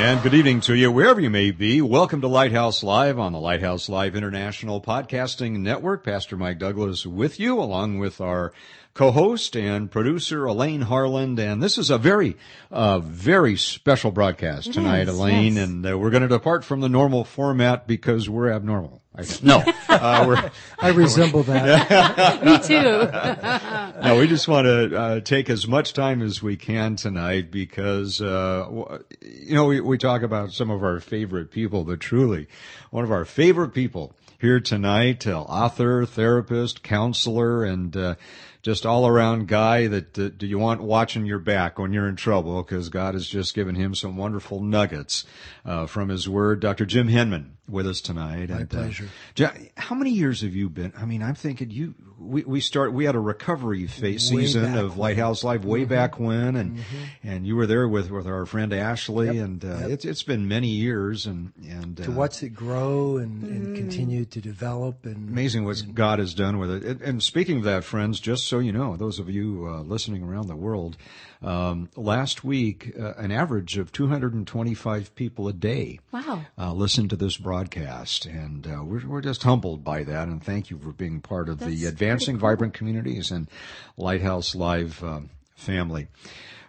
And good evening to you, wherever you may be. Welcome to Lighthouse Live on the Lighthouse Live International Podcasting Network. Pastor Mike Douglas with you, along with our co-host and producer Elaine Harland. And this is a very, uh, very special broadcast tonight, Elaine. yes. And uh, we're going to depart from the normal format because we're abnormal. I. No, uh, we're, I resemble that. Me too. no, we just want to uh, take as much time as we can tonight because, uh, you know, we, we talk about some of our favorite people, but truly, one of our favorite people here tonight, uh, author, therapist, counselor, and uh, just all around guy that uh, do you want watching your back when you're in trouble because God has just given him some wonderful nuggets uh, from His Word. Dr. Jim Henman with us tonight. My and, pleasure. Uh, Ja- how many years have you been? I mean, I'm thinking you. We we start. We had a recovery phase season of Lighthouse Live way back when, and and you were there with with our friend Ashley, Yep. and uh, Yep. it's it's been many years, and and to uh, watch it grow and, and continue to develop and Amazing what God has done with it. And, and speaking of that, friends, just so you know, those of you uh, listening around the world, um, last week, uh, an average of 225 people a day Wow. uh, listened to this broadcast, and uh, we're we're just humbled by that. And thank you for being part of the Advancing cool. Vibrant Communities and Lighthouse Live um, family.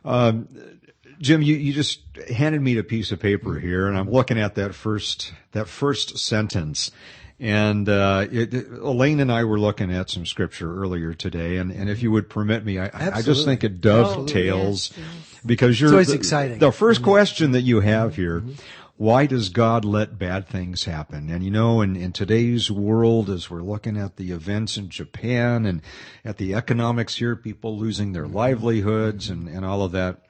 Um, Jim, you, you just handed me a piece of paper here, and I'm looking at that first that first sentence. And uh, it, Elaine and I were looking at some scripture earlier today, and, and if you would permit me, I, I just think it Oh, dovetails yes, yes. because you're always the, exciting. The first question that you have here, why does God let bad things happen? And you know, in, in today's world, as we're looking at the events in Japan and at the economics here, people losing their livelihoods and, and all of that,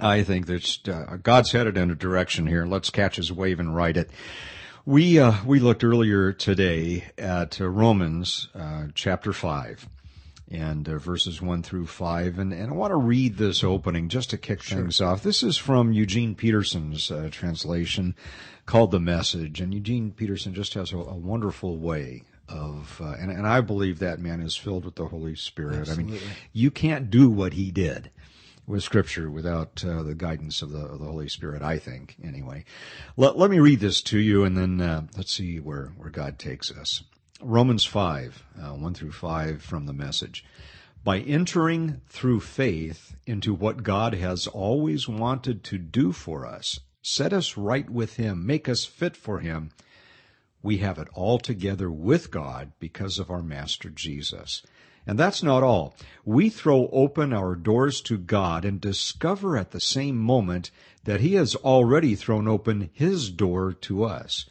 I think that uh, God's headed in a direction here. Let's catch his wave and ride it. We uh, we looked earlier today at uh, Romans uh, chapter five and uh, verses one through five, and, and I want to read this opening just to kick things off. This is from Eugene Peterson's uh, translation called "The Message," and Eugene Peterson just has a, a wonderful way of, uh, and, and I believe that man is filled with the Holy Spirit. I mean, you can't do what he did with Scripture without uh, the guidance of the, of the Holy Spirit. I think, anyway. Let, let me read this to you, and then uh, let's see where where God takes us. Romans five, uh, one through five, from the Message. By entering through faith into what God has always wanted to do for us, set us right with Him, make us fit for Him, we have it all together with God because of our Master Jesus. And that's not all. We throw open our doors to God and discover at the same moment that He has already thrown open His door to us.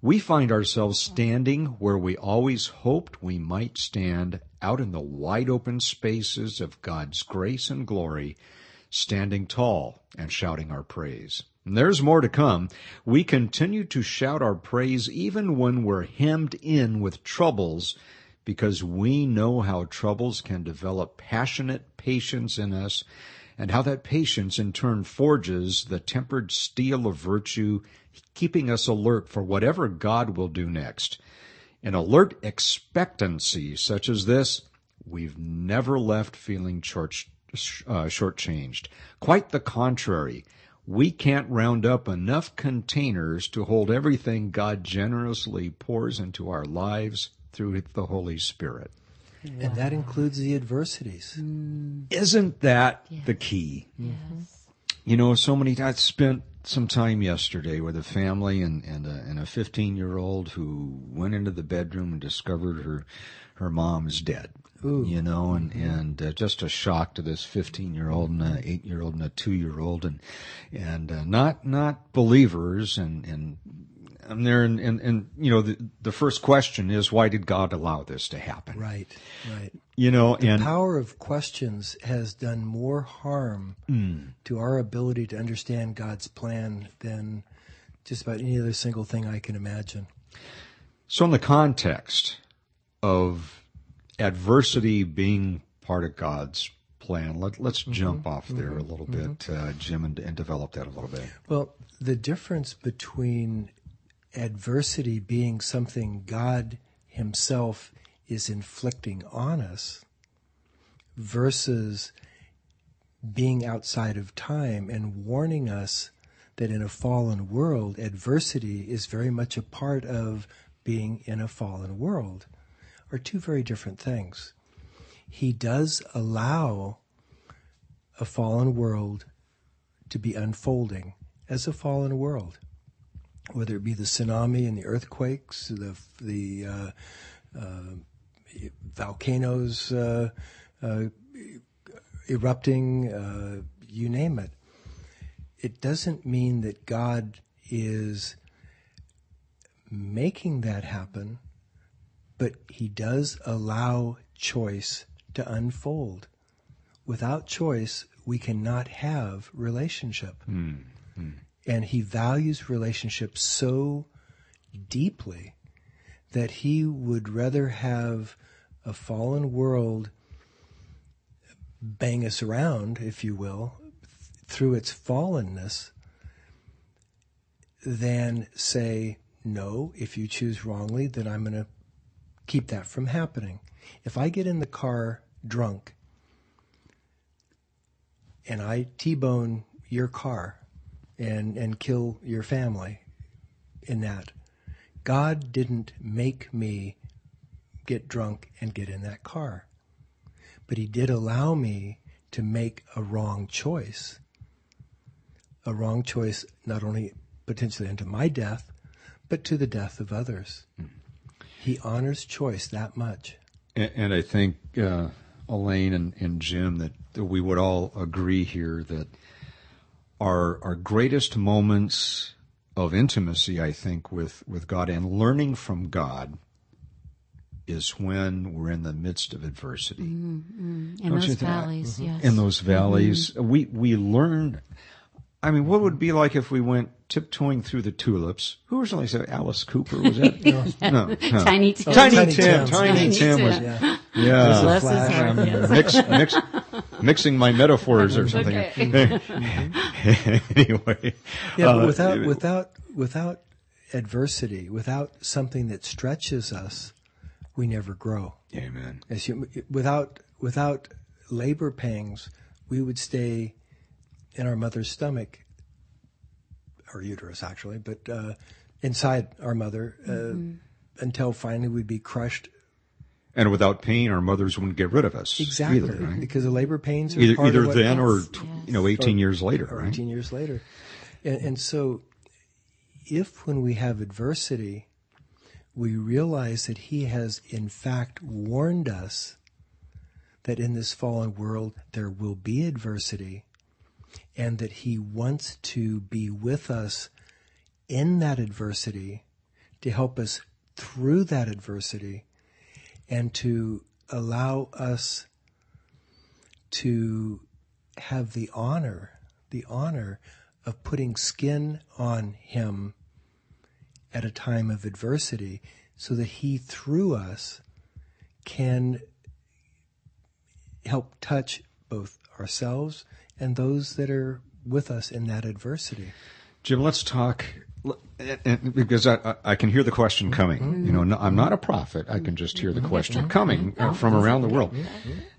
We find ourselves standing where we always hoped we might stand, out in the wide open spaces of God's grace and glory, standing tall and shouting our praise. And there's more to come. We continue to shout our praise even when we're hemmed in with troubles because we know how troubles can develop passionate patience in us and how that patience in turn forges the tempered steel of virtue, keeping us alert for whatever God will do next. In alert expectancy such as this, we've never left feeling short, uh, shortchanged. Quite the contrary. We can't round up enough containers to hold everything God generously pours into our lives through the Holy Spirit. and that includes the adversities. Isn't that the key? You know, so many times spent some time yesterday with a family and and a, and a 15 year old who went into the bedroom and discovered her her mom's dead. Ooh. You know, and and uh, just a shock to this 15 year old and a 8 year old and a 2 year old, and and uh, not not believers, and and I'm there, and and, and you know the the first question is why did God allow this to happen? Right, right. You know, The and power of questions has done more harm mm. to our ability to understand God's plan than just about any other single thing I can imagine. So, in the context of adversity being part of God's plan, let, let's mm-hmm, jump off mm-hmm, there a little bit, mm-hmm. uh, Jim, and, and develop that a little bit. Well, the difference between adversity being something God Himself is inflicting on us versus being outside of time and warning us that in a fallen world, adversity is very much a part of being in a fallen world are two very different things. He does allow a fallen world to be unfolding as a fallen world, whether it be the tsunami and the earthquakes, the the uh, uh, volcanoes uh, erupting, you name it. It doesn't mean that God is making that happen, but He does allow choice to unfold. Without choice, we cannot have relationship. And He values relationship so deeply that He would rather have a fallen world bang us around, if you will, through its fallenness than say, no, if you choose wrongly, then I'm going to keep that from happening. If I get in the car drunk and I T-bone your car and, and kill your family in that, God didn't make me get drunk and get in that car. But he did allow me to make a wrong choice. A wrong choice not only potentially unto my death, but to the death of others. He honors choice that much. And, and I think uh, Elaine and, and Jim that, that we would all agree here that our our greatest moments of intimacy, I think, with, with God and learning from God is when we're in the midst of adversity. Mm-hmm, mm-hmm. In Don't you those think? valleys, mm-hmm. yes. In those valleys, we we learn. I mean, what would it be like if we went tiptoeing through the tulips? Who was like say Alice Cooper? Was that no? no, Tiny Tim. Tiny, Tiny Tim. Tim. Tiny, Tiny Tim was Yeah. yeah. Bless his heart. Yes. mix, mix, mixing my metaphors or something. Okay. anyway, Yeah, uh, but without without without adversity, without something that stretches us, we never grow. amen. As you, without without labor pangs, we would stay in our mother's stomach, or uterus actually, but uh, inside our mother uh, until finally we'd be crushed. And without pain, our mothers wouldn't get rid of us. Exactly, Either, right? because the labor pains are either, either then or Yes, you know, eighteen years later, or right? 18 years later. And, and so, if when we have adversity, we realize that He has in fact warned us that in this fallen world there will be adversity, and that He wants to be with us in that adversity to help us through that adversity and to allow us to have the honor, the honor of putting skin on him at a time of adversity so that he through us can help touch both ourselves and those that are with us in that adversity. Jim, let's talk because I, I- can hear the question coming. You know, no, I'm not a prophet. I can just hear the question coming uh, from around the world.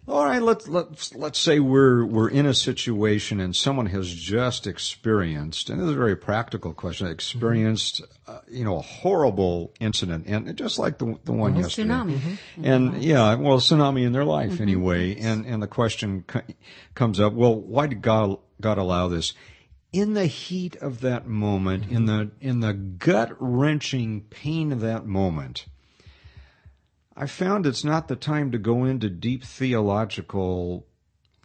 All right, let's let's let's say we're we're in a situation and someone has just experienced, and this is a very practical question, experienced, uh, you know, a horrible incident, and just like the the one yesterday, Tsunami. and yeah, well, tsunami in their life anyway, and and the question co- comes up, well, why did God God allow this? In the heat of that moment, in the in the gut wrenching pain of that moment, I found it's not the time to go into deep theological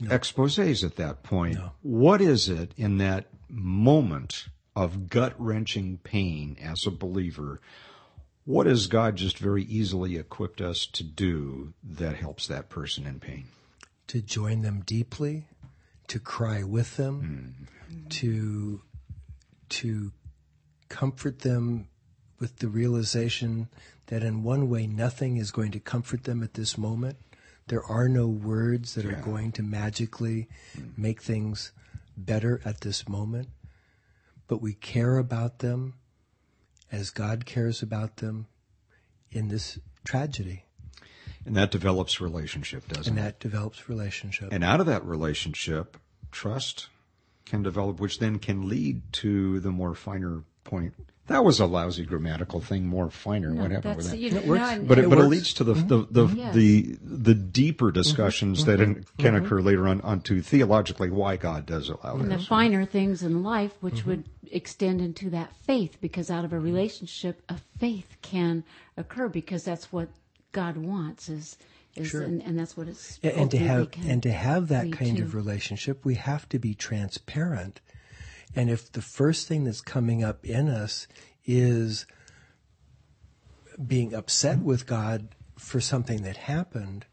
no. exposés at that point. No. What is it in that moment of gut wrenching pain as a believer? What has God just very easily equipped us to do that helps that person in pain? To join them deeply, to cry with them, mm. To to comfort them with the realization that in one way nothing is going to comfort them at this moment. There are no words that yeah. are going to magically mm. make things better at this moment, but we care about them as God cares about them in this tragedy. And that develops relationship, doesn't and it? And that develops relationship. And out of that relationship, trust can develop, which then can lead to the more finer point that was a lousy grammatical thing, more finer. No, what happened with that? You, it works. No, but it, but it leads to the mm-hmm. the the, mm-hmm. the, the deeper discussions mm-hmm. that can mm-hmm. occur later on onto theologically why God does allow and this. the finer things in life, which mm-hmm. would extend into that faith, because out of a relationship, a faith can occur because that's what God wants is. Is, sure. and, and, that's what it's and to have and to have that kind to. of relationship we have to be transparent and if the first thing that's coming up in us is being upset with God for something that happened,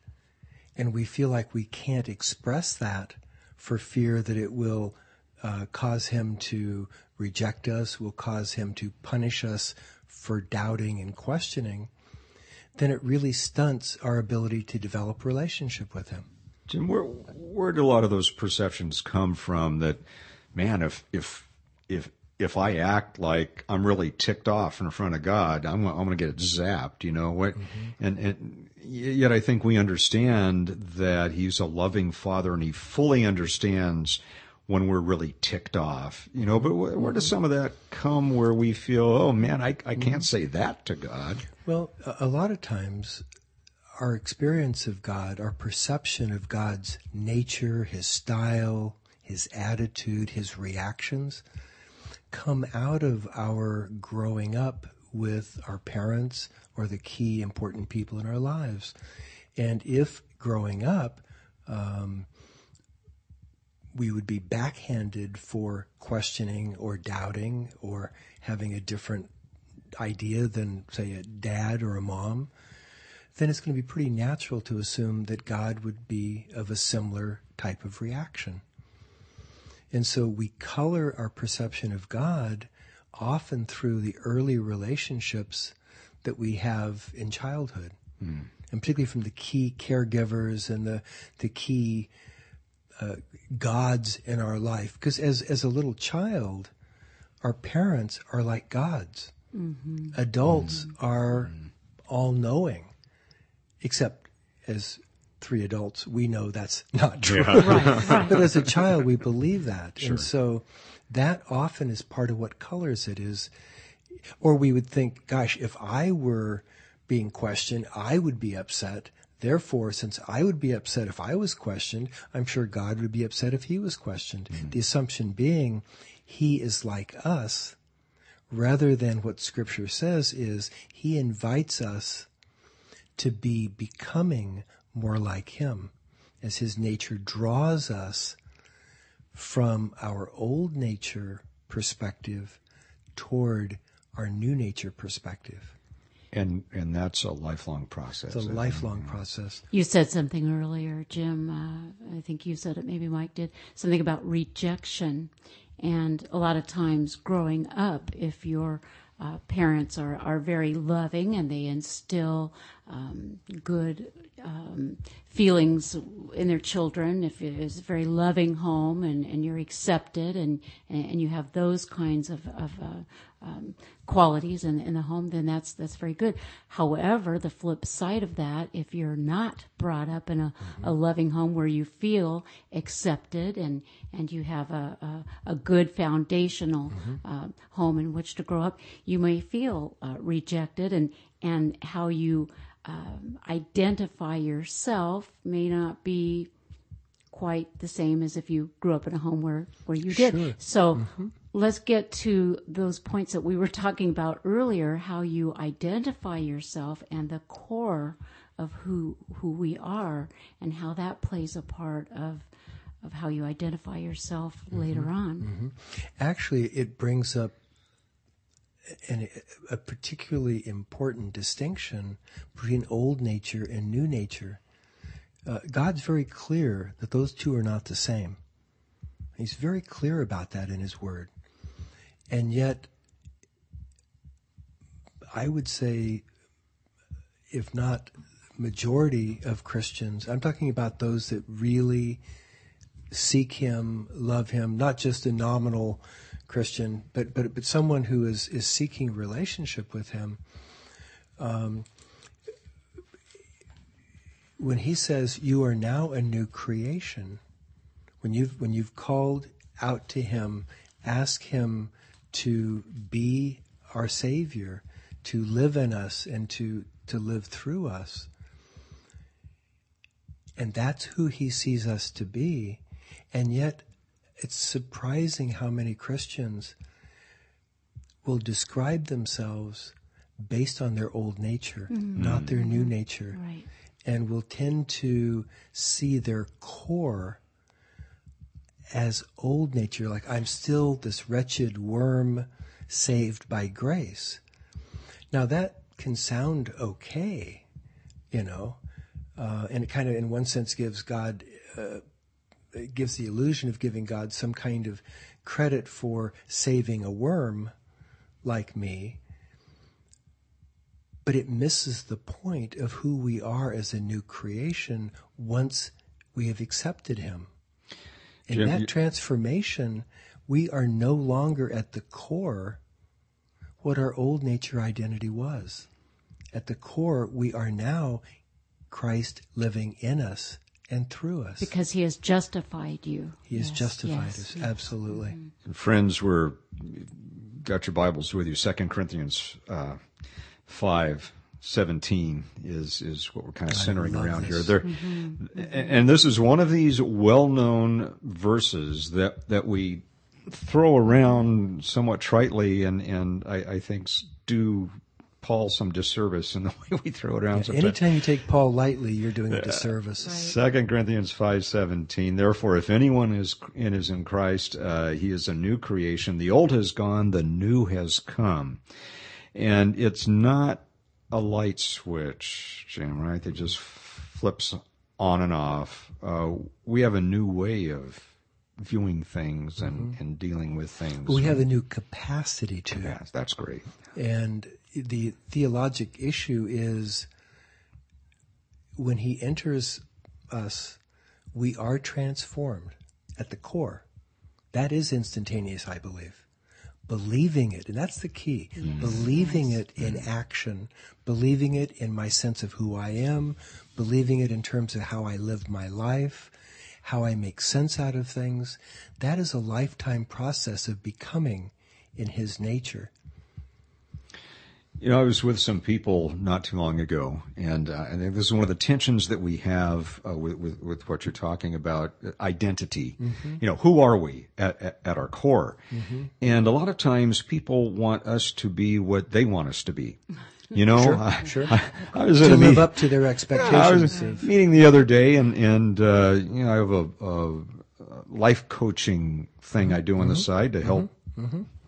and we feel like we can't express that for fear that it will uh, cause him to reject us, will cause him to punish us for doubting and questioning, then it really stunts our ability to develop relationship with him. Jim, where where do a lot of those perceptions come from that man, if if if if I act like I'm really ticked off in front of God, I'm I'm going to get zapped, you know. What, mm-hmm. and and yet I think we understand that He's a loving Father, and He fully understands when we're really ticked off, you know. But where, where does some of that come? Where we feel, oh man, I I can't mm-hmm. say that to God. Well, a lot of times our experience of God, our perception of God's nature, His style, his attitude, his reactions come out of our growing up with our parents or the key important people in our lives. And if growing up, um, we would be backhanded for questioning or doubting or having a different idea than, say, a dad or a mom, then it's going to be pretty natural to assume that God would be of a similar type of reaction. And so we color our perception of God often through the early relationships that we have in childhood. Mm. And particularly from the key caregivers and the, the key uh, gods in our life. Because as, as a little child, our parents are like gods. Mm-hmm. Adults mm-hmm. are all knowing, except as three adults, we know that's not true. Yeah. right, right. But as a child, we believe that. Sure. And so that often is part of what colors it is. Or we would think, gosh, if I were being questioned, I would be upset. Therefore, since I would be upset if I was questioned, I'm sure God would be upset if he was questioned. Mm-hmm. The assumption being he is like us rather than what scripture says is he invites us to be becoming more like Him as His nature draws us from our old nature perspective toward our new nature perspective. And and that's a lifelong process. It's a lifelong process. You said something earlier, Jim. Uh, I think you said it. Maybe Mike did something about rejection. And a lot of times, growing up, if you're uh, parents are, are very loving and they instill um, good um, feelings in their children. If it's a very loving home and, and you're accepted and, and you have those kinds of, of uh, um, qualities in, in the home, then that's that's very good. However, the flip side of that, if you're not brought up in a, mm-hmm. a loving home where you feel accepted and and you have a a, a good foundational mm-hmm. uh, home in which to grow up, you may feel uh, rejected and and how you um, identify yourself may not be quite the same as if you grew up in a home where, where you did. Sure. So let's get to those points that we were talking about earlier, how you identify yourself and the core of who who we are and how that plays a part of of how you identify yourself later on. Actually, it brings up an, a particularly important distinction between old nature and new nature. Uh, God's very clear that those two are not the same. He's very clear about that in His Word. And yet, I would say, if not majority of Christians, I'm talking about those that really seek Him, love Him, not just a nominal Christian, but but but someone who is is seeking relationship with Him. Um, when He says, "You are now a new creation," when you've when you've called out to Him, ask Him to be our Savior, to live in us, and to to live through us. And that's who he sees us to be. And yet, it's surprising how many Christians will describe themselves based on their old nature, mm-hmm. not their new mm-hmm. nature, Right. and will tend to see their core as old nature, like I'm still this wretched worm saved by grace. Now that can sound okay, you know, uh, and it kind of, in one sense, gives God, uh, gives the illusion of giving God some kind of credit for saving a worm like me. But it misses the point of who we are as a new creation once we have accepted Him. In Jim, that you- transformation, we are no longer at the core what our old nature identity was. At the core, we are now Christ living in us and through us. Because he has justified you. he has justified yes. us. Absolutely. friends, we're got your Bibles with you. Second Corinthians uh, five seventeen is is what we're kind of centering around this. here. There, and this is one of these well-known verses that that we throw around somewhat tritely, and and I, I think do Paul some disservice in the way we throw it around. sometimes. Anytime you take Paul lightly, you're doing a disservice. Second Corinthians five seventeen. Therefore, if anyone is in is in Christ, uh, he is a new creation. The old has gone, the new has come, and it's not a light switch, Jim. Right? That just flips on and off. Uh, we have a new way of viewing things and, and dealing with things. We have a new capacity to. Yes, that's great. And the theologic issue is when he enters us, we are transformed at the core. That is instantaneous, I believe. Believing it, and that's the key. Mm-hmm. Believing it in mm-hmm. action, believing it in my sense of who I am, believing it in terms of how I live my life, how I make sense out of things. That is a lifetime process of becoming in his nature. You know, I was with some people not too long ago, and uh, I think this is one of the tensions that we have uh, with, with with what you're talking about uh, identity. You know, who are we at, at, at our core? And a lot of times, people want us to be what they want us to be. You know, Sure, I, sure. I, I was at to a live meet- up to their expectations. of- meeting the other day, and and uh, you know, I have a, a life coaching thing I do on the side to help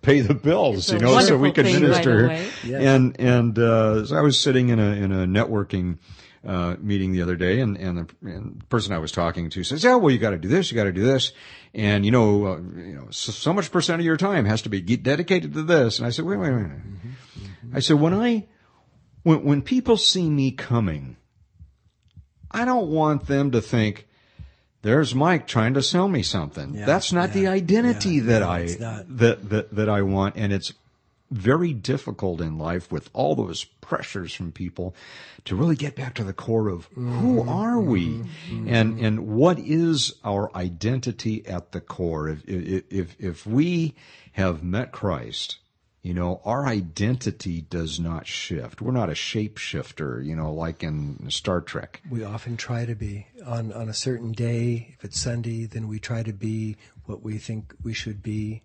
pay the bills. It's You know, so we wonderful can thing, by the minister. way. Yeah. And and uh, so I was sitting in a in a networking. Uh, meeting the other day, and and the, and the person I was talking to says, "Yeah, well, you got to do this, you got to do this, and you know, uh, you know, so, so much percent of your time has to be get dedicated to this." And I said, "Wait, wait, wait." I said, "When I when when people see me coming, I don't want them to think there's Mike trying to sell me something. Yeah, That's not the identity yeah, that I that, that that I want, and it's very difficult in life with all those pressures from people to really get back to the core of who Mm-hmm. are we and and what is our identity at the core if if, if we have met Christ you know, our identity does not shift. We're not a shapeshifter, you know, like in Star Trek. We often try to be on on a certain day. If it's Sunday, then we try to be what we think we should be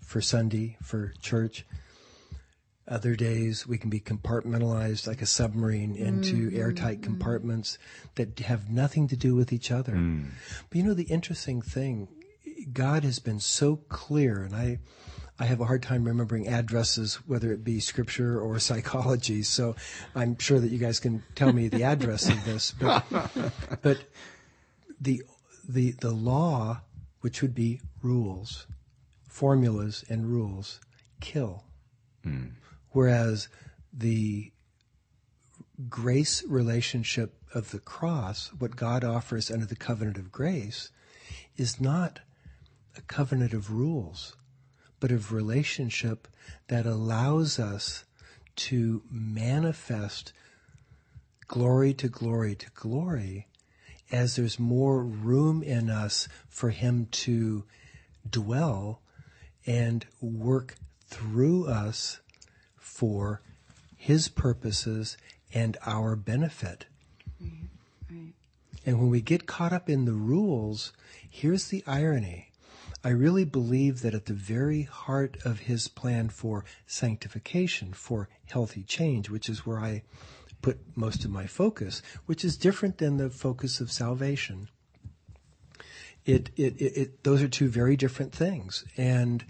for Sunday for church. Other days we can be compartmentalized like a submarine into mm-hmm. airtight compartments that have nothing to do with each other. Mm. But you know the interesting thing, God has been so clear, and I I have a hard time remembering addresses, whether it be scripture or psychology. So I'm sure that you guys can tell me the address of this. But, but the, the, the law, which would be rules, formulas and rules, kill. Mm. Whereas the grace relationship of the cross, what God offers under the covenant of grace, is not a covenant of rules but of relationship that allows us to manifest glory to glory to glory as there's more room in us for Him to dwell and work through us for His purposes and our benefit. Right. And when we get caught up in the rules, here's the irony I really believe that at the very heart of his plan for sanctification, for healthy change, which is where I put most of my focus, which is different than the focus of salvation. It, it, it, it those are two very different things. And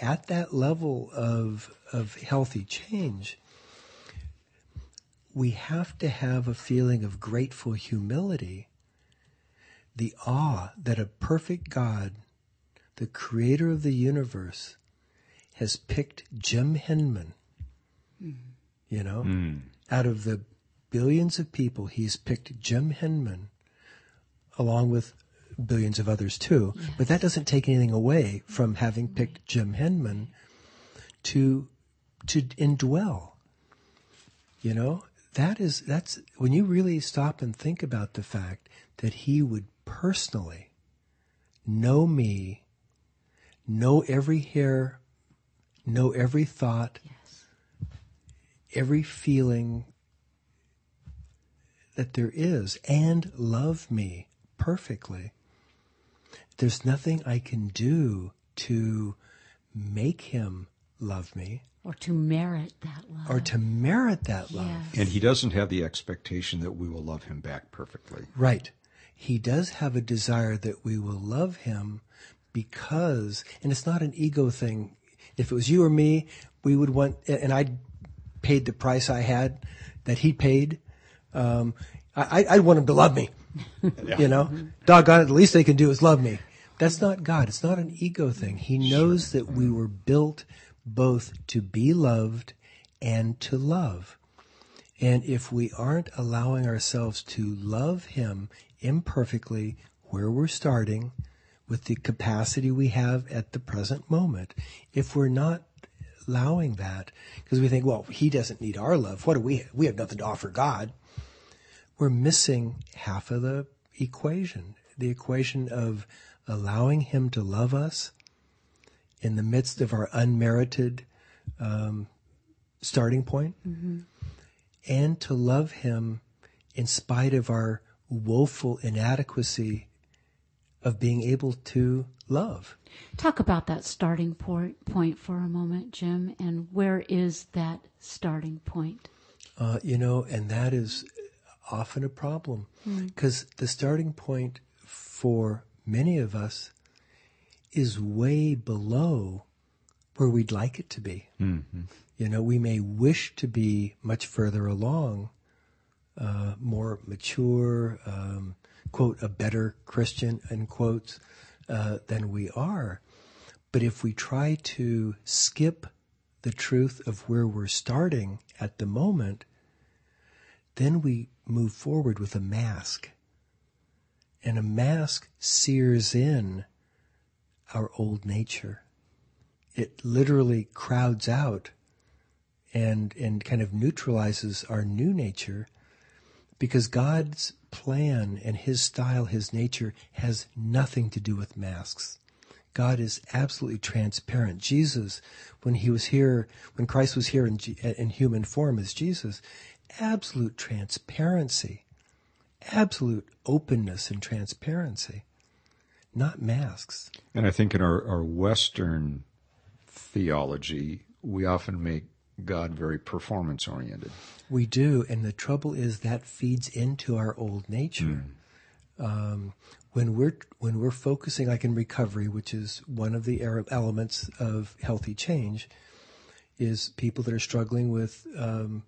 at that level of, of healthy change, we have to have a feeling of grateful humility, the awe that a perfect God the creator of the universe, has picked Jim Henman, mm. you know, mm. out of the billions of people, he's picked Jim Henman along with billions of others too. Yes. But that doesn't take anything away from having picked Jim Henman to to indwell. You know, that is that's when you really stop and think about the fact that he would personally know me know every hair, know every thought, yes. every feeling that there is, and love me perfectly. There's nothing I can do to make him love me. Or to merit that love. Or to merit that love. Yes. And he doesn't have the expectation that we will love him back perfectly. Right. He does have a desire that we will love him because, and it's not an ego thing. If it was you or me, we would want, and I paid the price I had that he paid. Um, I, I'd want him to love me. yeah. You know, doggone it, the least they can do is love me. That's not God. It's not an ego thing. He knows sure. that we were built both to be loved and to love. And if we aren't allowing ourselves to love Him imperfectly where we're starting, with the capacity we have at the present moment. If we're not allowing that, because we think, well, he doesn't need our love. What do we, we have nothing to offer God. We're missing half of the equation, the equation of allowing him to love us in the midst of our unmerited um, starting point mm-hmm. and to love him in spite of our woeful inadequacy of being able to love. Talk about that starting point, point for a moment, Jim, and where is that starting point? Uh, you know, and that is often a problem because mm. the starting point for many of us is way below where we'd like it to be. Mm-hmm. You know, we may wish to be much further along, uh, more mature, um, quote, a better Christian, end quotes, uh, than we are. But if we try to skip the truth of where we're starting at the moment, then we move forward with a mask. And a mask sears in our old nature. It literally crowds out and, and kind of neutralizes our new nature because God's plan and his style, his nature has nothing to do with masks. God is absolutely transparent. Jesus, when he was here, when Christ was here in, in human form as Jesus, absolute transparency, absolute openness and transparency, not masks. And I think in our, our Western theology, we often make God very performance oriented. We do, and the trouble is that feeds into our old nature. Mm. Um, when we're when we're focusing, like in recovery, which is one of the elements of healthy change, is people that are struggling with um,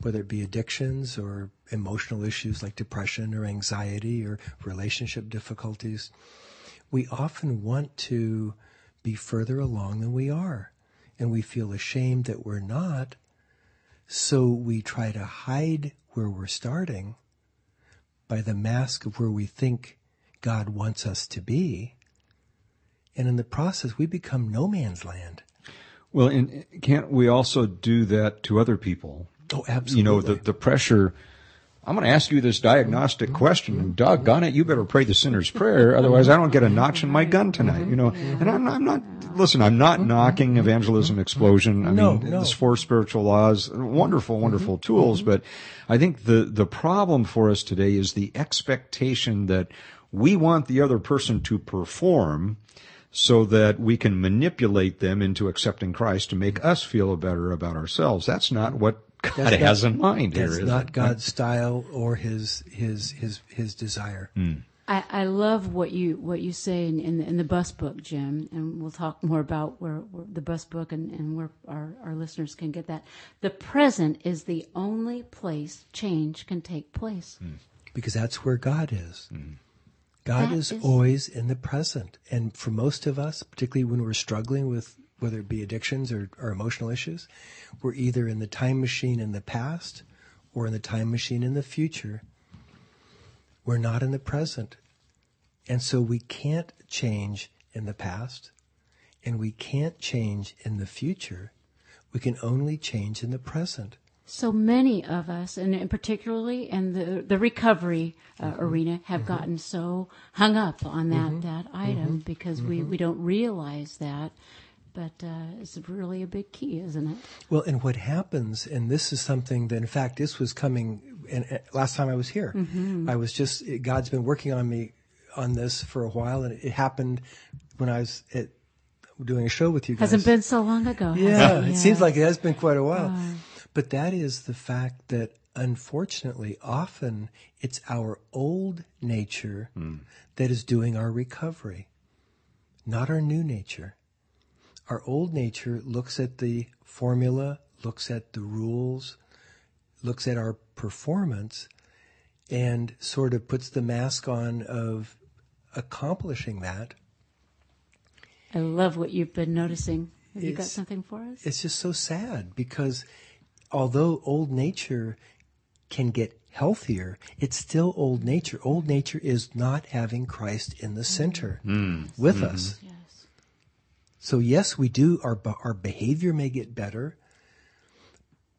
whether it be addictions or emotional issues like depression or anxiety or relationship difficulties. We often want to be further along than we are, and we feel ashamed that we're not. So we try to hide where we're starting by the mask of where we think God wants us to be. And in the process, we become no man's land. Well, and can't we also do that to other people? Oh, absolutely. You know, the, the pressure. I'm going to ask you this diagnostic question, and doggone it, you better pray the sinner's prayer, otherwise I don't get a notch in my gun tonight. You know, and I'm, I'm not. Listen, I'm not knocking evangelism explosion. I no, mean, no. the four spiritual laws, wonderful, wonderful mm-hmm. tools, but I think the the problem for us today is the expectation that we want the other person to perform so that we can manipulate them into accepting Christ to make us feel better about ourselves. That's not what God that's has not, in mind that's here. not God's style or his his his his desire. Mm. I, I love what you what you say in, in the, in, the, bus book, Jim, and we'll talk more about where, where the bus book and, and where our, our listeners can get that. The present is the only place change can take place. Mm. Because that's where God is. Mm. God is, is always in the present. And for most of us, particularly when we're struggling with whether it be addictions or, or emotional issues, we're either in the time machine in the past or in the time machine in the future. We're not in the present. And so we can't change in the past and we can't change in the future. We can only change in the present so many of us, and, and particularly in the the recovery uh, mm-hmm. arena, have mm-hmm. gotten so hung up on that mm-hmm. that item mm-hmm. because we mm-hmm. we don't realize that. But uh, it's really a big key, isn't it? Well, and what happens, and this is something that, in fact, this was coming. And uh, last time I was here, mm-hmm. I was just God's been working on me on this for a while, and it happened when I was at doing a show with you guys. Hasn't been so long ago. Yeah, it, it seems like it has been quite a while. Uh, but that is the fact that unfortunately, often it's our old nature mm. that is doing our recovery, not our new nature. Our old nature looks at the formula, looks at the rules, looks at our performance, and sort of puts the mask on of accomplishing that. I love what you've been noticing. Have it's, you got something for us? It's just so sad because although old nature can get healthier, it's still old nature. Old nature is not having Christ in the center mm. with mm-hmm. us. So yes, we do. Our our behavior may get better,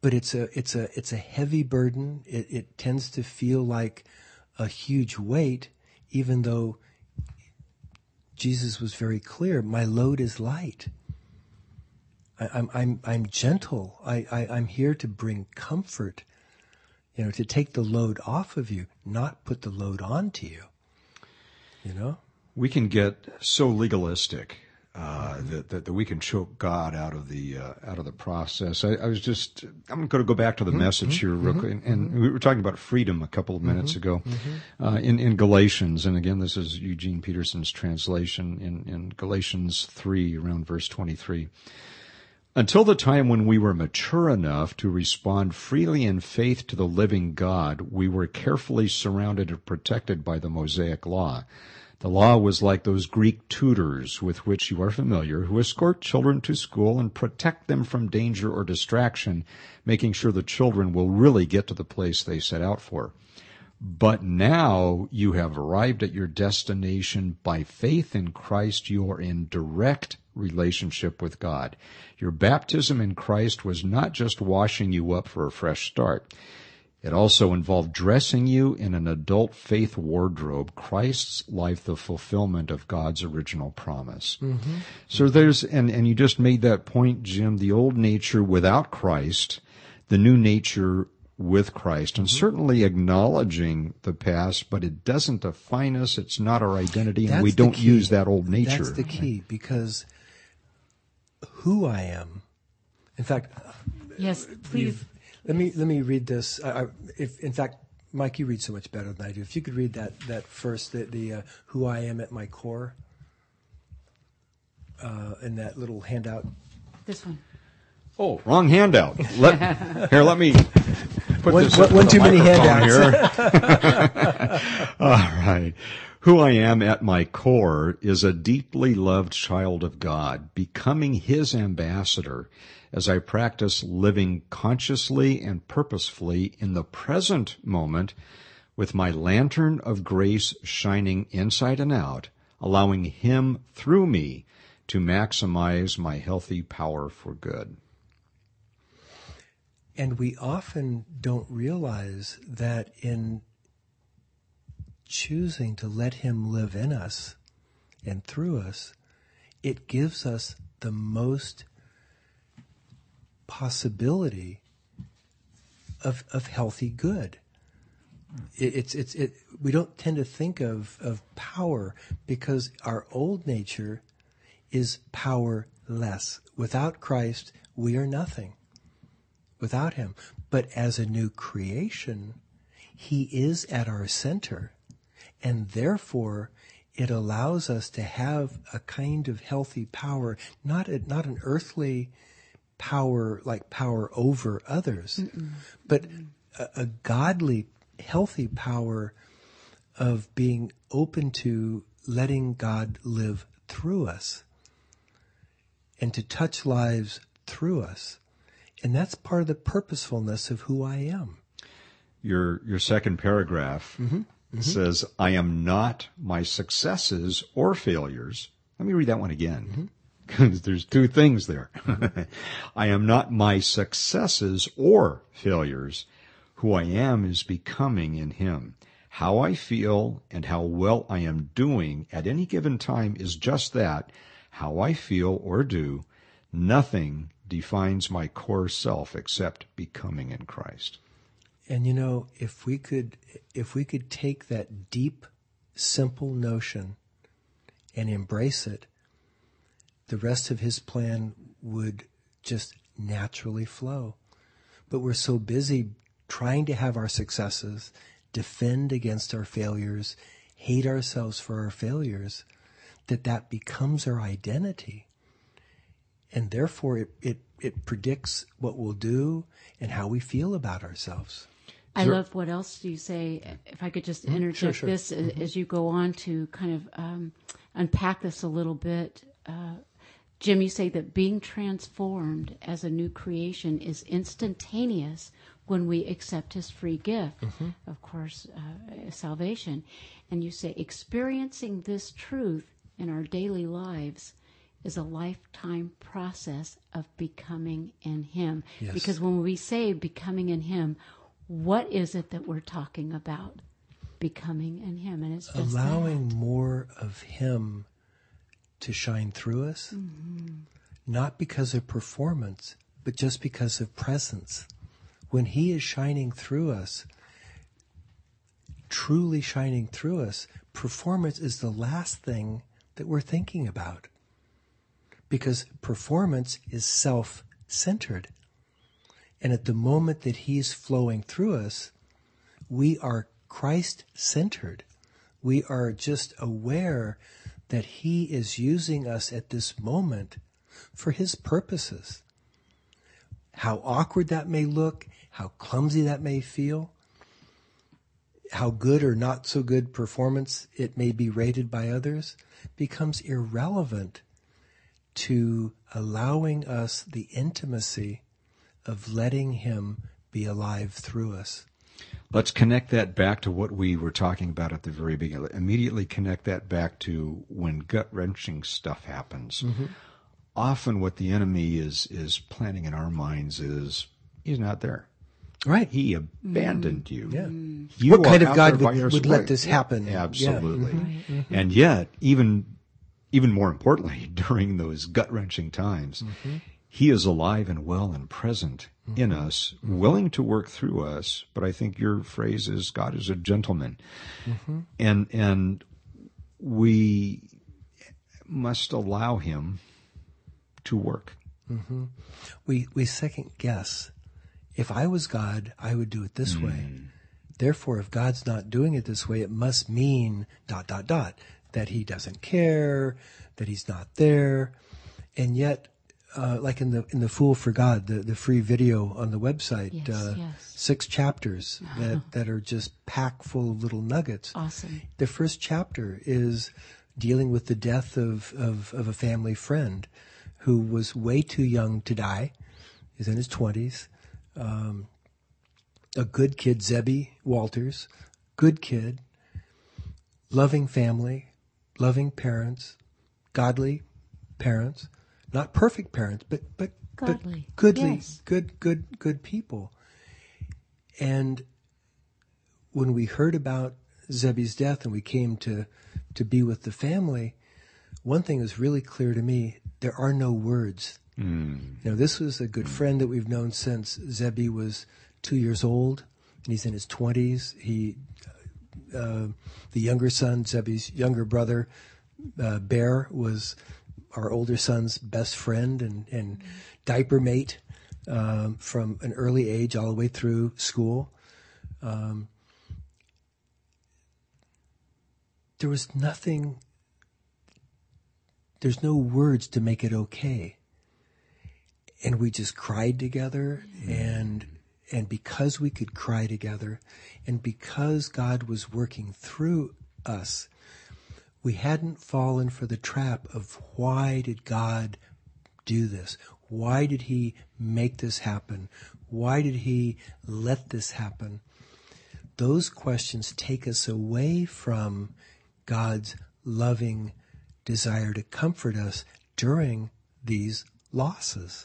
but it's a it's a it's a heavy burden. It, it tends to feel like a huge weight, even though Jesus was very clear. My load is light. I, I'm, I'm, I'm gentle. I, I, I'm here to bring comfort, you know, to take the load off of you, not put the load onto you. You know? We can get so legalistic. Uh, that, that, that we can choke God out of the uh, out of the process. I, I, was just I'm going to go back to the mm-hmm. message here real mm-hmm. quick, and, and mm-hmm. we were talking about freedom a couple of minutes mm-hmm. ago mm-hmm. uh, in in Galatians, and again this is Eugene Peterson's translation in in Galatians three around verse twenty three. Until the time when we were mature enough to respond freely in faith to the living God, we were carefully surrounded and protected by the Mosaic Law. The law was like those Greek tutors with which you are familiar, who escort children to school and protect them from danger or distraction, making sure the children will really get to the place they set out for. But now you have arrived at your destination by faith in Christ. You are in direct relationship with God. Your baptism in Christ was not just washing you up for a fresh start. It also involved dressing you in an adult faith wardrobe, Christ's life, the fulfillment of God's original promise. Mm-hmm. So there's, and, and you just made that point, Jim, the old nature without Christ, the new nature with Christ, and mm-hmm. certainly acknowledging the past, but it doesn't define us. It's not our identity, and That's we don't use that old nature. That's the key, because who I am, in fact, yes, please let me let me read this. I, if in fact, Mike, you read so much better than I do. If you could read that that first, the, the uh, "Who I Am at My Core," uh, in that little handout. This one. Oh, wrong handout. Let, here, let me put one, this one, one too many handouts. All right. Who I am at my core is a deeply loved child of God, becoming His ambassador as I practice living consciously and purposefully in the present moment with my lantern of grace shining inside and out, allowing Him through me to maximize my healthy power for good. And we often don't realize that in choosing to let Him live in us and through us, it gives us the most possibility of of healthy good. It, it's it's it. We don't tend to think of of power because our old nature is powerless. Without Christ, we are nothing. Without Him, but as a new creation, He is at our center, and therefore it allows us to have a kind of healthy power, not a, not an earthly power like power over others, Mm-mm. but a, a godly, healthy power of being open to letting God live through us and to touch lives through us. And that's part of the purposefulness of who I am. Your your second paragraph mm-hmm. Mm-hmm. says, "I am not my successes or failures." Let me read that one again. Because there's two things there. I am not my successes or failures. Who I am is becoming in Him. How I feel and how well I am doing at any given time is just that, how I feel or do. Nothing defines my core self except becoming in Christ. And you know, if we could, if we could take that deep, simple notion and embrace it, the rest of his plan would just naturally flow. But we're so busy trying to have our successes, defend against our failures, hate ourselves for our failures, that that becomes our identity. And therefore it, it, it predicts what we'll do and how we feel about ourselves. I love what else do you say? If I could just mm-hmm. interject sure, sure. this mm-hmm. as you go on to kind of um, unpack this a little bit. Uh, Jim, you say that being transformed as a new creation is instantaneous when we accept his free gift, mm-hmm. of course, uh, salvation. And you say experiencing this truth in our daily lives is a lifetime process of becoming in him. Yes. Because when we say becoming in him, what is it that we're talking about? Becoming in him. And it's allowing that. more of him to shine through us, mm-hmm. not because of performance, but just because of presence. When He is shining through us, truly shining through us, performance is the last thing that we're thinking about. Because performance is self centered. And at the moment that He's flowing through us, we are Christ centered. We are just aware that He is using us at this moment for His purposes. How awkward that may look, how clumsy that may feel, how good or not so good performance it may be rated by others becomes irrelevant to allowing us the intimacy of letting Him be alive through us. Let's connect that back to what we were talking about at the very beginning. Immediately connect that back to when gut wrenching stuff happens. Mm-hmm. Often, what the enemy is is planning in our minds is he's not there. Right. He abandoned you. Yeah. You What kind of God would- would let this happen? Yeah. Absolutely. Right. And yet, even even more importantly, during those gut wrenching times, Mm-hmm. He is alive and well and present in mm-hmm. us, willing to work through us. But I think your phrase is God is a gentleman, Mm-hmm. and and we must allow Him to work. Mm-hmm. we we second guess. If I was God, I would do it this mm. way. Therefore, if God's not doing it this way, it must mean dot dot dot that He doesn't care, that He's not there, and yet, uh, like in the in the Fool for God, the the free video on the website, Yes, uh, yes. six chapters that that are just packed full of little nuggets. Awesome. The first chapter is dealing with the death of, of, of a family friend who was way too young to die. He's in his 20s. Um, a good kid, Zebby Walters, good kid, loving family, loving parents, godly parents, not perfect parents, but, but, Godly, but goodly, yes. good, good, good people. And when we heard about Zebby's death and we came to, to be with the family, one thing was really clear to me. There are no words. You know, this was a good friend that we've known since Zebby was two years old and he's in his twenties. He, uh, the younger son, Zebby's younger brother, uh, Bear was our older son's best friend and, and diaper mate, um, from an early age all the way through school. there was nothing there's no words to make it okay and we just cried together and and because we could cry together and because God was working through us we hadn't fallen for the trap of why did God do this? Why did he make this happen? Why did he let this happen? Those questions take us away from God's loving desire to comfort us during these losses.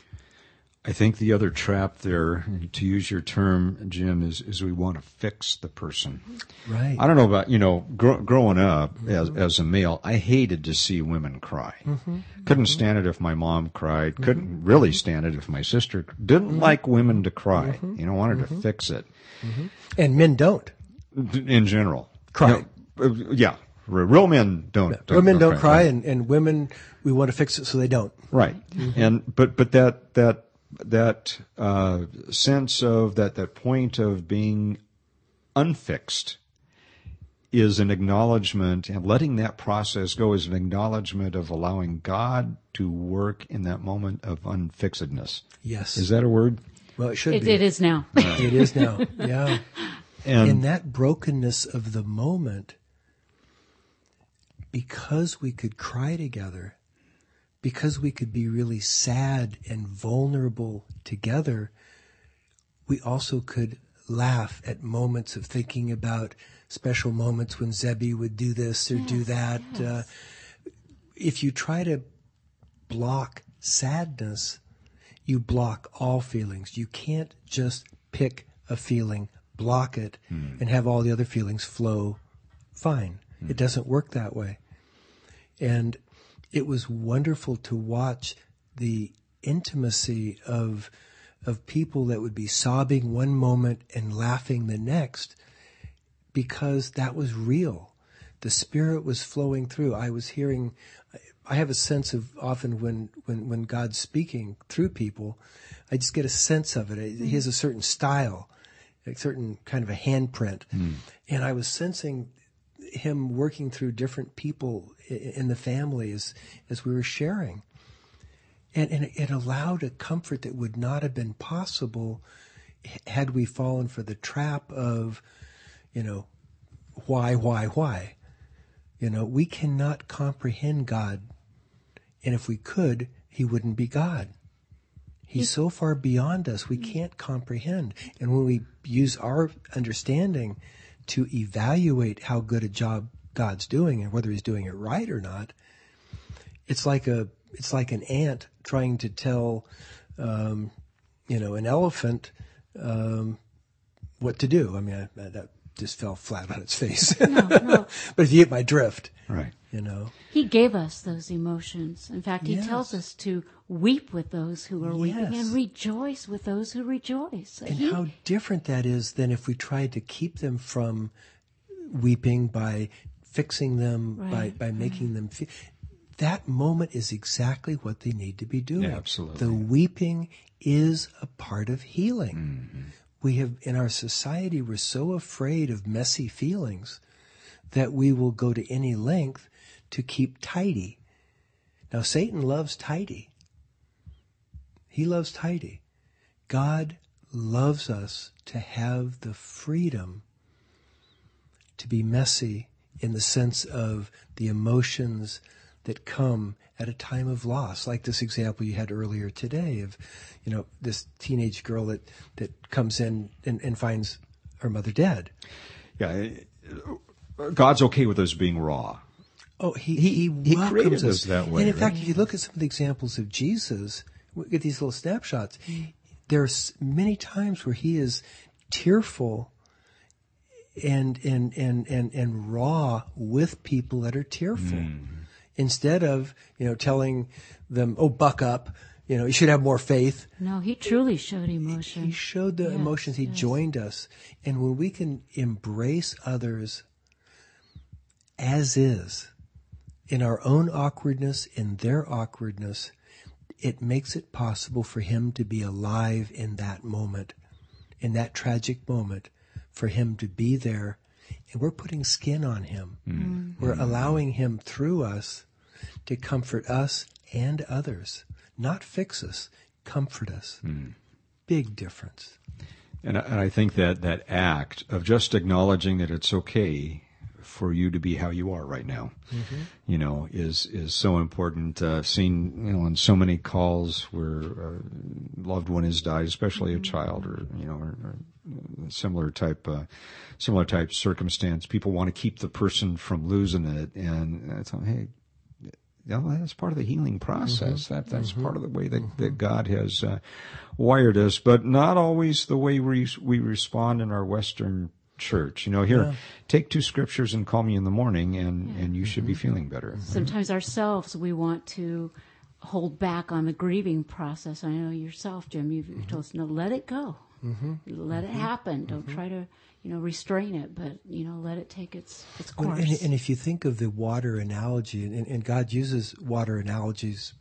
I think the other trap there, to use your term, Jim, is, is we want to fix the person. Right. I don't know about, you know, gr- growing up as, as a male, I hated to see women cry. Mm-hmm. Mm-hmm. Couldn't stand it if my mom cried. Mm-hmm. Couldn't really stand it if my sister didn't like women to cry. You know, wanted to fix it And men don't. in general. Cry. Uh, yeah. Real men don't. Women don't cry, and, and women, we want to fix it so they don't. Right. And but but that that that uh, sense of that that point of being unfixed is an acknowledgement and letting that process go is an acknowledgement of allowing God to work in that moment of unfixedness. Yes. Is that a word? well, it should It, be. it is now. It is now. Yeah. And in that brokenness of the moment, because we could cry together, because we could be really sad and vulnerable together, we also could laugh at moments of thinking about special moments when Zebby would do this or do that. Uh, if you try to block sadness, you block all feelings. You can't just pick a feeling, block it, and have all the other feelings flow fine. It doesn't work that way. And it was wonderful to watch the intimacy of of people that would be sobbing one moment and laughing the next because that was real. The spirit was flowing through. I was hearing I have a sense of often when, when, when God's speaking through people, I just get a sense of it. He has a certain style, a certain kind of a handprint. Hmm. And I was sensing him working through different people in the family as, as we were sharing. And, and it allowed a comfort that would not have been possible had we fallen for the trap of, you know, why, why, why? You know, we cannot comprehend God. And if we could, he wouldn't be God. He's so far beyond us, we mm. can't comprehend. And when we use our understanding to evaluate how good a job God's doing and whether he's doing it right or not, it's like a it's like an ant trying to tell um, you know an elephant um, what to do. I mean, I, that just fell flat on its face. No, no. but if you get my drift, Right. you know, He gave us those emotions. In fact, he Yes. tells us to weep with those who are weeping and rejoice with those who rejoice. and He- how different that is than if we tried to keep them from weeping by fixing them, Right, by, by making them feel. That moment is exactly what they need to be doing. Yeah, absolutely. The weeping is a part of healing. Mm-hmm. We have, in our society, we're so afraid of messy feelings that we will go to any length to keep tidy. Now, Satan loves tidy. He loves tidy. God loves us to have the freedom to be messy in the sense of the emotions that come at a time of loss, like this example you had earlier today of, you know, this teenage girl that, that comes in and, and finds her mother dead. Yeah. uh, God's okay with us being raw. Oh, he he, he welcomes created us us that way, And in right? fact, if you look at some of the examples of Jesus, we get these little snapshots. There are many times where he is tearful and and and and and raw with people that are tearful, Mm-hmm. Instead of you know telling them, "Oh, buck up." You know, you should have more faith. no, he truly showed emotion. He showed the Yes, emotions. He yes. joined us. And when we can embrace others as is, in our own awkwardness, in their awkwardness, it makes it possible for him to be alive in that moment, in that tragic moment, for him to be there. And we're putting skin on him. Mm. Mm. We're allowing him through us to comfort us and others, not fix us, comfort us. Mm. Big difference. And I, and I think that that act of just acknowledging that it's okay for you to be how you are right now, mm-hmm. you know, is is so important. Uh, seen you know on so many calls where a loved one has died, especially a mm-hmm. child or you know or, or similar type uh, similar type circumstance. People want to keep the person from losing it, and I thought, hey, yeah, well, that's part of the healing process. Mm-hmm. That that's mm-hmm. part of the way that, that mm-hmm. God has uh, wired us, but not always the way we we respond in our Western church. You know, here, take two scriptures and call me in the morning, and and you should be feeling better. Sometimes ourselves, we want to hold back on the grieving process. I know yourself, Jim, you've, you've told us, no, let it go. Mm-hmm. Let it mm-hmm. happen. Don't mm-hmm. try to, you know, restrain it, but, you know, let it take its, its Well, course. and, and if you think of the water analogy, and, and God uses water analogies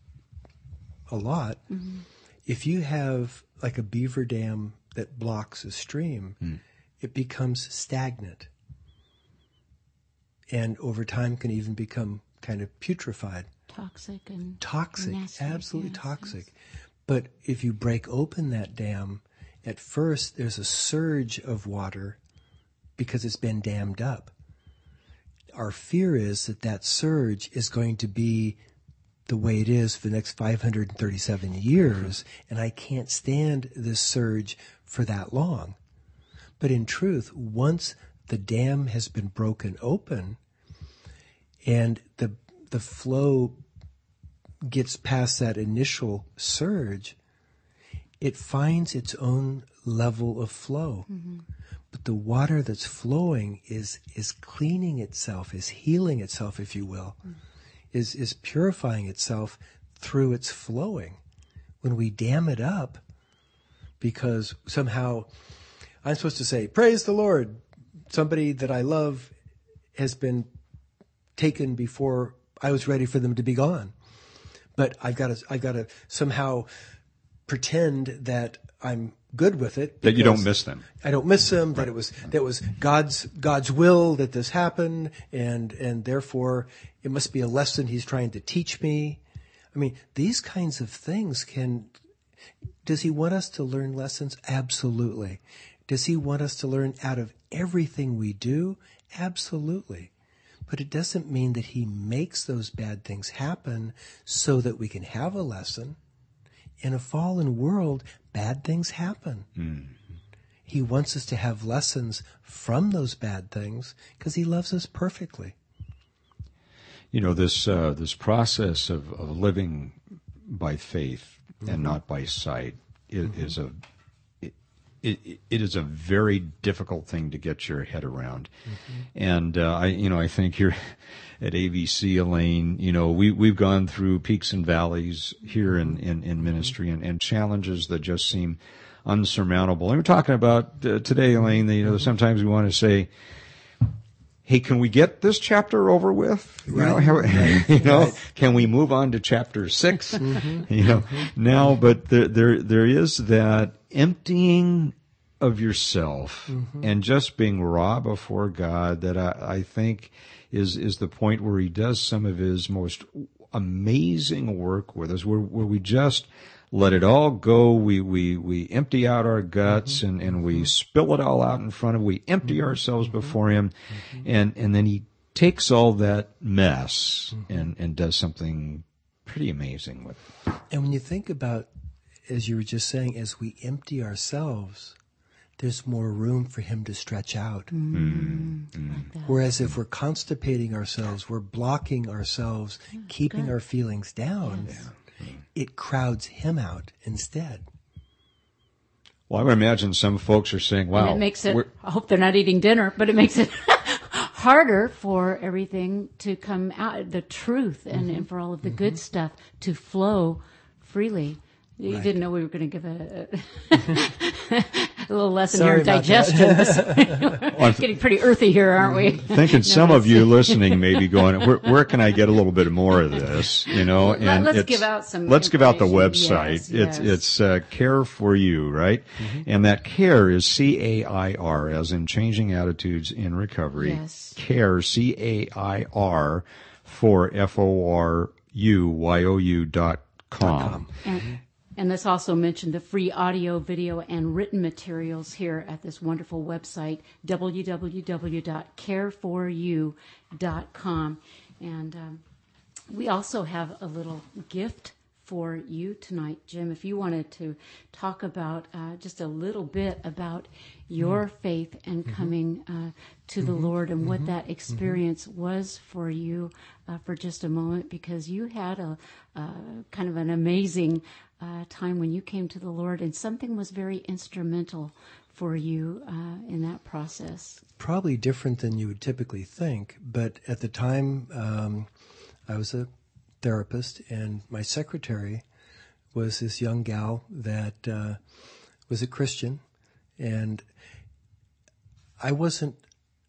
a lot, if you have like a beaver dam that blocks a stream, hmm. it becomes stagnant. And over time can even become kind of putrefied. toxic and Toxic, nasty, absolutely yes, toxic. But if you break open that dam, at first there's a surge of water because it's been dammed up. Our fear is that that surge is going to be the way it is for the next 537 years, and I can't stand this surge for that long. But in truth, once the dam has been broken open and the the flow gets past that initial surge, it finds its own level of flow. Mm-hmm. But the water that's flowing is is cleaning itself, is healing itself, if you will, mm. is is purifying itself through its flowing. When we dam it up, because somehow I'm supposed to say, "Praise the Lord." Somebody that I love has been taken before I was ready for them to be gone. But I've got to, I've got to somehow pretend that I'm good with it. That you don't miss them. I don't miss them. That it was that was God's God's will that this happened, and and therefore it must be a lesson He's trying to teach me. I mean, these kinds of things can. Does He want us to learn lessons? Absolutely. Does He want us to learn out of everything we do? Absolutely. But it doesn't mean that He makes those bad things happen so that we can have a lesson. In a fallen world, bad things happen. Hmm. He wants us to have lessons from those bad things because He loves us perfectly. You know this uh, this process of, of living by faith and mm-hmm. not by sight is, is a it, it, is a very difficult thing to get your head around. And, uh, I, you know, I think here at ABC, Elaine, you know, we, we've gone through peaks and valleys here in, in, in ministry and, and challenges that just seem unsurmountable. And we're talking about uh, today, Elaine, that, you know, sometimes we want to say, hey, can we get this chapter over with? You know, Right. you know, can we move on to chapter 6 mm-hmm. You know, now, but there, there, there is that emptying of yourself mm-hmm. and just being raw before God that I, I think is, is the point where he does some of his most amazing work with us, where, where we just let it all go. We, we, we empty out our guts mm-hmm. and, and we mm-hmm. spill it all out in front of, we empty mm-hmm. ourselves before him. And, and then he takes all that mess and, and does something pretty amazing with it. And when you think about, as you were just saying, as we empty ourselves, there's more room for him to stretch out. like that. Whereas if we're constipating ourselves, we're blocking ourselves, keeping our feelings down, it crowds him out instead. Well, I would imagine some folks are saying, wow. and it makes it, I hope they're not eating dinner, but it makes it harder for everything to come out, the truth, and, Mm-hmm. and for all of the good stuff to flow freely. You Right. didn't know we were going to give a, a little lesson Sorry here about in digestion. We're getting pretty earthy here, aren't we? thinking some of you listening may be going, where, where can I get a little bit more of this? You know, Let- and let's it's- give out some Let's give out the website. Yes, it's yes. it's uh, Care for You, right? And that Care is C A I R, as in changing attitudes in recovery. Yes. Care C A I R for F O R U Y O U dot com. And, and let's also mention the free audio, video, and written materials here at this wonderful website, www.cairforyou.com. And um, we also have a little gift for you tonight, Jim. If you wanted to talk about uh, just a little bit about your faith and coming uh, to the Lord and what that experience was for you uh, for just a moment, because you had a, a kind of an amazing uh, time when you came to the Lord, and something was very instrumental for you uh, in that process. Probably different than you would typically think, but at the time, um, I was a therapist, and my secretary was this young gal that uh, was a Christian, and I wasn't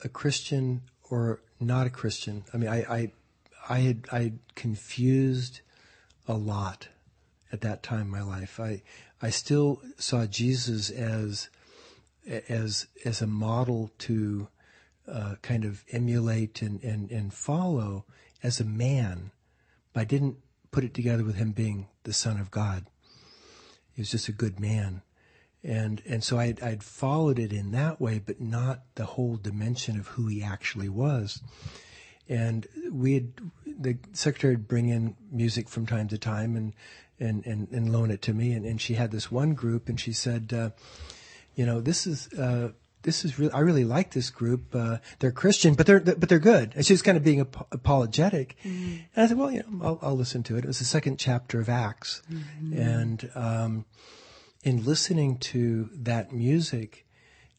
a Christian or not a Christian. I mean, I I, I had I had confused a lot at that time in my life. I I still saw Jesus as as as a model to uh, kind of emulate and, and, and follow as a man, but I didn't put it together with him being the son of God. He was just a good man. And, and so I'd, I'd followed it in that way, but not the whole dimension of who he actually was. And we had, the secretary would bring in music from time to time and, and, and, and loan it to me. And, and she had this one group and she said, uh, you know, this is, uh, this is really, I really like this group. Uh, they're Christian, but they're, but they're good. And she was kind of being ap- apologetic. And I said, well, you know, I'll, I'll listen to it. It was the second chapter of Acts. And, um, in listening to that music,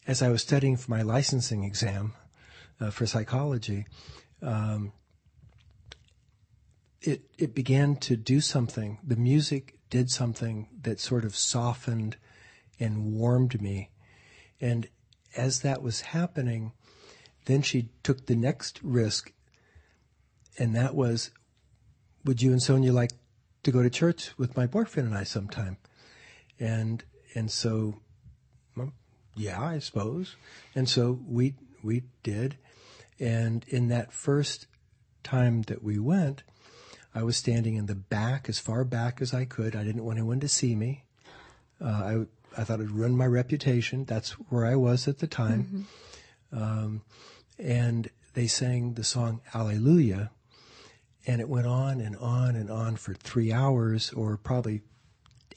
as I was studying for my licensing exam uh, for psychology, um, it it began to do something. The music did something that sort of softened and warmed me. And as that was happening, then she took the next risk, and that was, would you and Sonia like to go to church with my boyfriend and I sometime? And and so, well, yeah, I suppose. And so we we did, and in that first time that we went, I was standing in the back, as far back as I could. I didn't want anyone to see me. Uh, I I thought it'd ruin my reputation. That's where I was at the time. Um, and they sang the song Alleluia, and it went on and on and on for three hours, or probably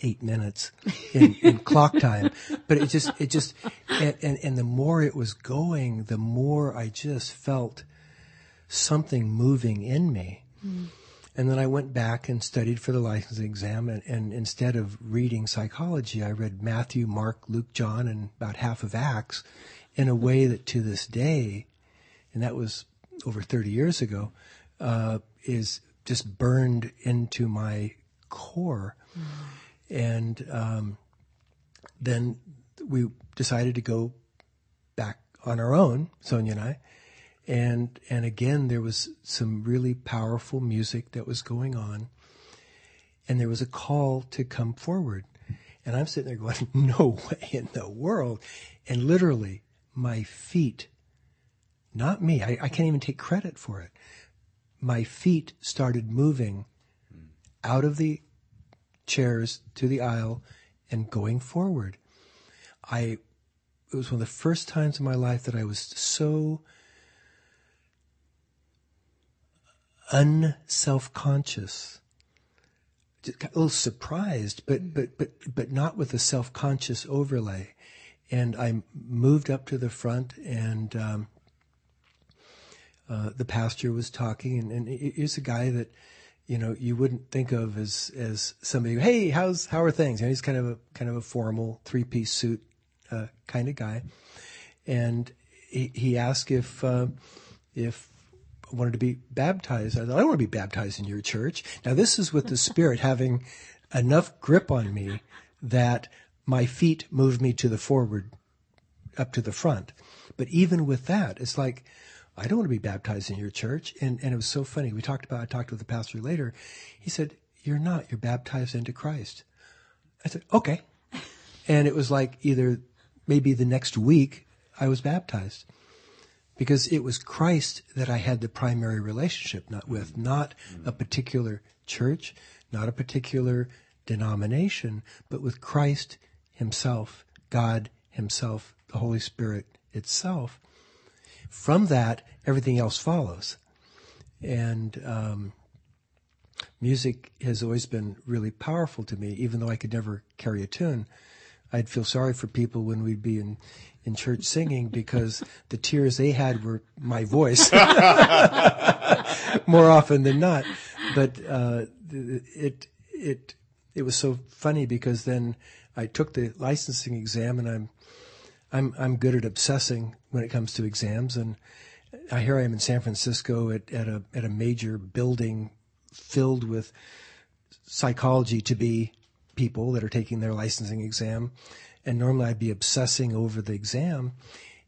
eight minutes in, in clock time. But it just, it just, and, and, and the more it was going, the more I just felt something moving in me. And then I went back and studied for the licensing exam. And, and, instead of reading psychology, I read Matthew, Mark, Luke, John, and about half of Acts in a way that to this day, and that was over 30 years ago, uh, is just burned into my core. Mm. And um, then we decided to go back on our own, Sonia and I. And and again, there was some really powerful music that was going on, and there was a call to come forward. And I'm sitting there going, "No way in the world!" And literally, my feet, not me, I, I can't even take credit for it. My feet started moving out of the chairs to the aisle and going forward. I it was one of the first times in my life that I was so unself-conscious. A little surprised but but but but not with a self-conscious overlay. And i moved up to the front and um, uh, the pastor was talking and, and he's a guy that you know you wouldn't think of as as somebody hey how's how are things? You know, he's kind of a kind of a formal three-piece suit uh, kind of guy. And he, he asked if uh, if wanted to be baptized. I thought, I want to be baptized in your church. Now, this is with the Spirit having enough grip on me that my feet move me to the forward, up to the front. But even with that, it's like, I don't want to be baptized in your church. And, and it was so funny. We talked about, I talked with the pastor later. He said, You're not. You're baptized into Christ. I said, Okay. And it was like either maybe the next week I was baptized because it was Christ that I had the primary relationship not with, not a particular church, not a particular denomination, but with Christ himself, God himself, the Holy Spirit itself. From that, everything else follows. And um, music has always been really powerful to me, even though I could never carry a tune. I'd feel sorry for people when we'd be in in church singing because the tears they had were my voice more often than not. But uh, it it it was so funny because then I took the licensing exam and I'm I'm I'm good at obsessing when it comes to exams and I here I am in San Francisco at, at a at a major building filled with psychology to be people that are taking their licensing exam and normally I'd be obsessing over the exam.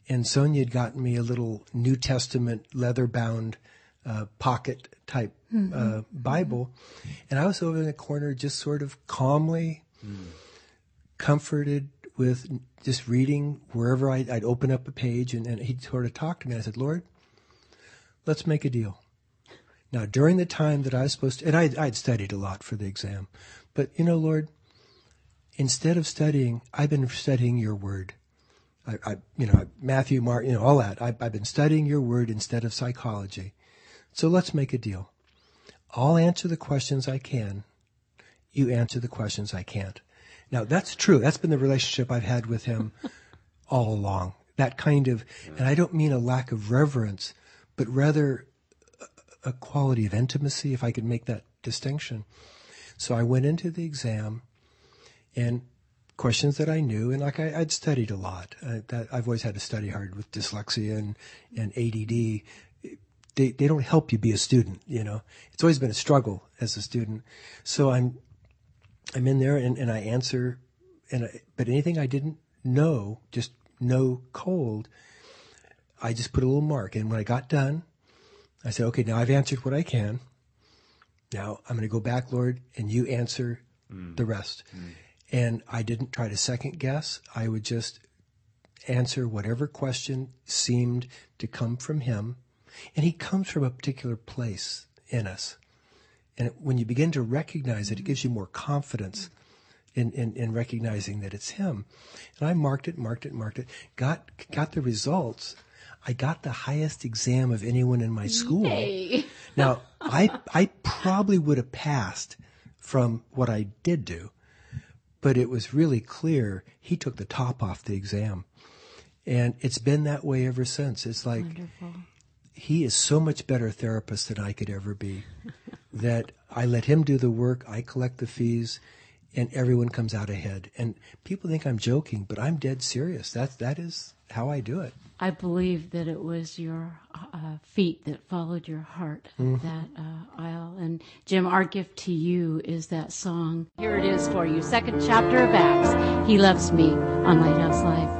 And Sonia had gotten me a little New Testament leather bound uh, pocket type mm-hmm. uh, Bible. And I was over in the corner just sort of calmly, mm. comforted with just reading wherever I'd, I'd open up a page and, and he'd sort of talk to me. I said, Lord, let's make a deal. Now, during the time that I was supposed to, and I, I'd studied a lot for the exam, but you know, Lord, instead of studying, I've been studying your word. I, I you know, Matthew, Mark, you know, all that. I, I've been studying your word instead of psychology. So let's make a deal. I'll answer the questions I can. You answer the questions I can't. Now that's true. That's been the relationship I've had with him all along. That kind of, and I don't mean a lack of reverence, but rather a quality of intimacy, if I could make that distinction. So I went into the exam and questions that I knew, and like I, would studied a lot. Uh, that, I've always had to study hard with dyslexia and, and ADD. They, they don't help you be a student, you know. It's always been a struggle as a student. So I'm, I'm in there and, and I answer, and I, but anything I didn't know, just know cold, I just put a little mark. And when I got done, I said, okay, now I've answered what I can. Now I'm going to go back, Lord, and you answer mm. the rest. Mm. And I didn't try to second guess. I would just answer whatever question seemed to come from him. And he comes from a particular place in us. And when you begin to recognize it, it gives you more confidence in, in, in recognizing that it's him. And I marked it, marked it, marked it, got, got the results. I got the highest exam of anyone in my school. Now, I, I probably would have passed from what I did do but it was really clear he took the top off the exam. And it's been that way ever since. It's like Wonderful. he is so much better therapist than I could ever be that I let him do the work. I collect the fees, and everyone comes out ahead. And people think I'm joking, but I'm dead serious. That that is how I do it. I believe that it was your uh, feet that followed your heart mm-hmm. that uh, aisle. And Jim, our gift to you is that song. Here it is for you, second chapter of Acts. He loves me on Lighthouse Live.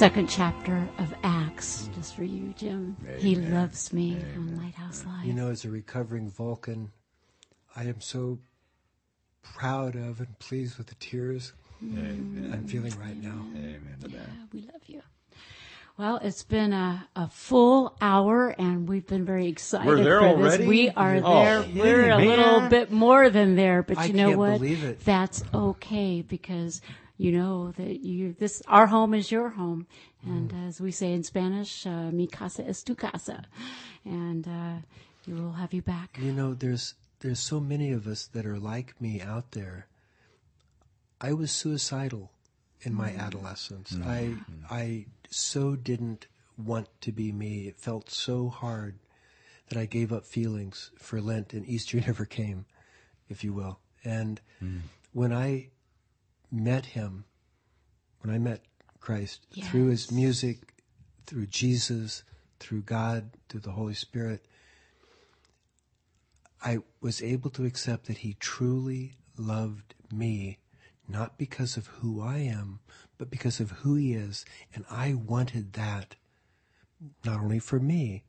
Second chapter of Acts, just for you, Jim. Amen. He loves me Amen. on Lighthouse Live. You know, as a recovering Vulcan, I am so proud of and pleased with the tears Amen. I'm feeling right now. Amen yeah. We love you. Well, it's been a, a full hour, and we've been very excited We're there for already? this. We are oh, there. We're a little bit more than there, but I you know what? It. That's okay because you know that you this our home is your home, and mm. as we say in Spanish, uh, "Mi casa es tu casa," and uh, we will have you back. You know, there's there's so many of us that are like me out there. I was suicidal in my mm. adolescence. Mm. I I so didn't want to be me. It felt so hard that I gave up feelings for Lent and Easter never came, if you will. And mm. when I met him, when I met Christ yes. through his music, through Jesus, through God, through the Holy Spirit, I was able to accept that he truly loved me, not because of who I am, but because of who he is. And I wanted that not only for me,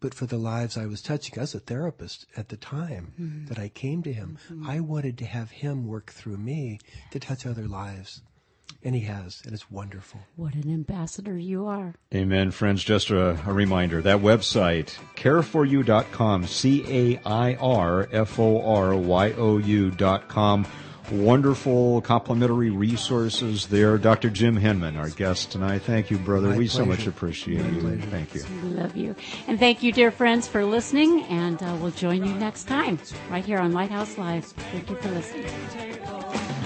but for the lives I was touching as a therapist at the time mm-hmm. that I came to him. Mm-hmm. I wanted to have him work through me to touch other lives. And he has, and it's wonderful. What an ambassador you are. Amen. Friends, just a, a reminder that website, cairforyou.com, C A I R F O R Y O U.com wonderful complimentary resources there. Dr. Jim Henman, our guest tonight. Thank you, brother. My we pleasure. so much appreciate My you. Pleasure. Thank you. We love you. And thank you, dear friends, for listening. And uh, we'll join you next time right here on Lighthouse Live. Thank you for listening.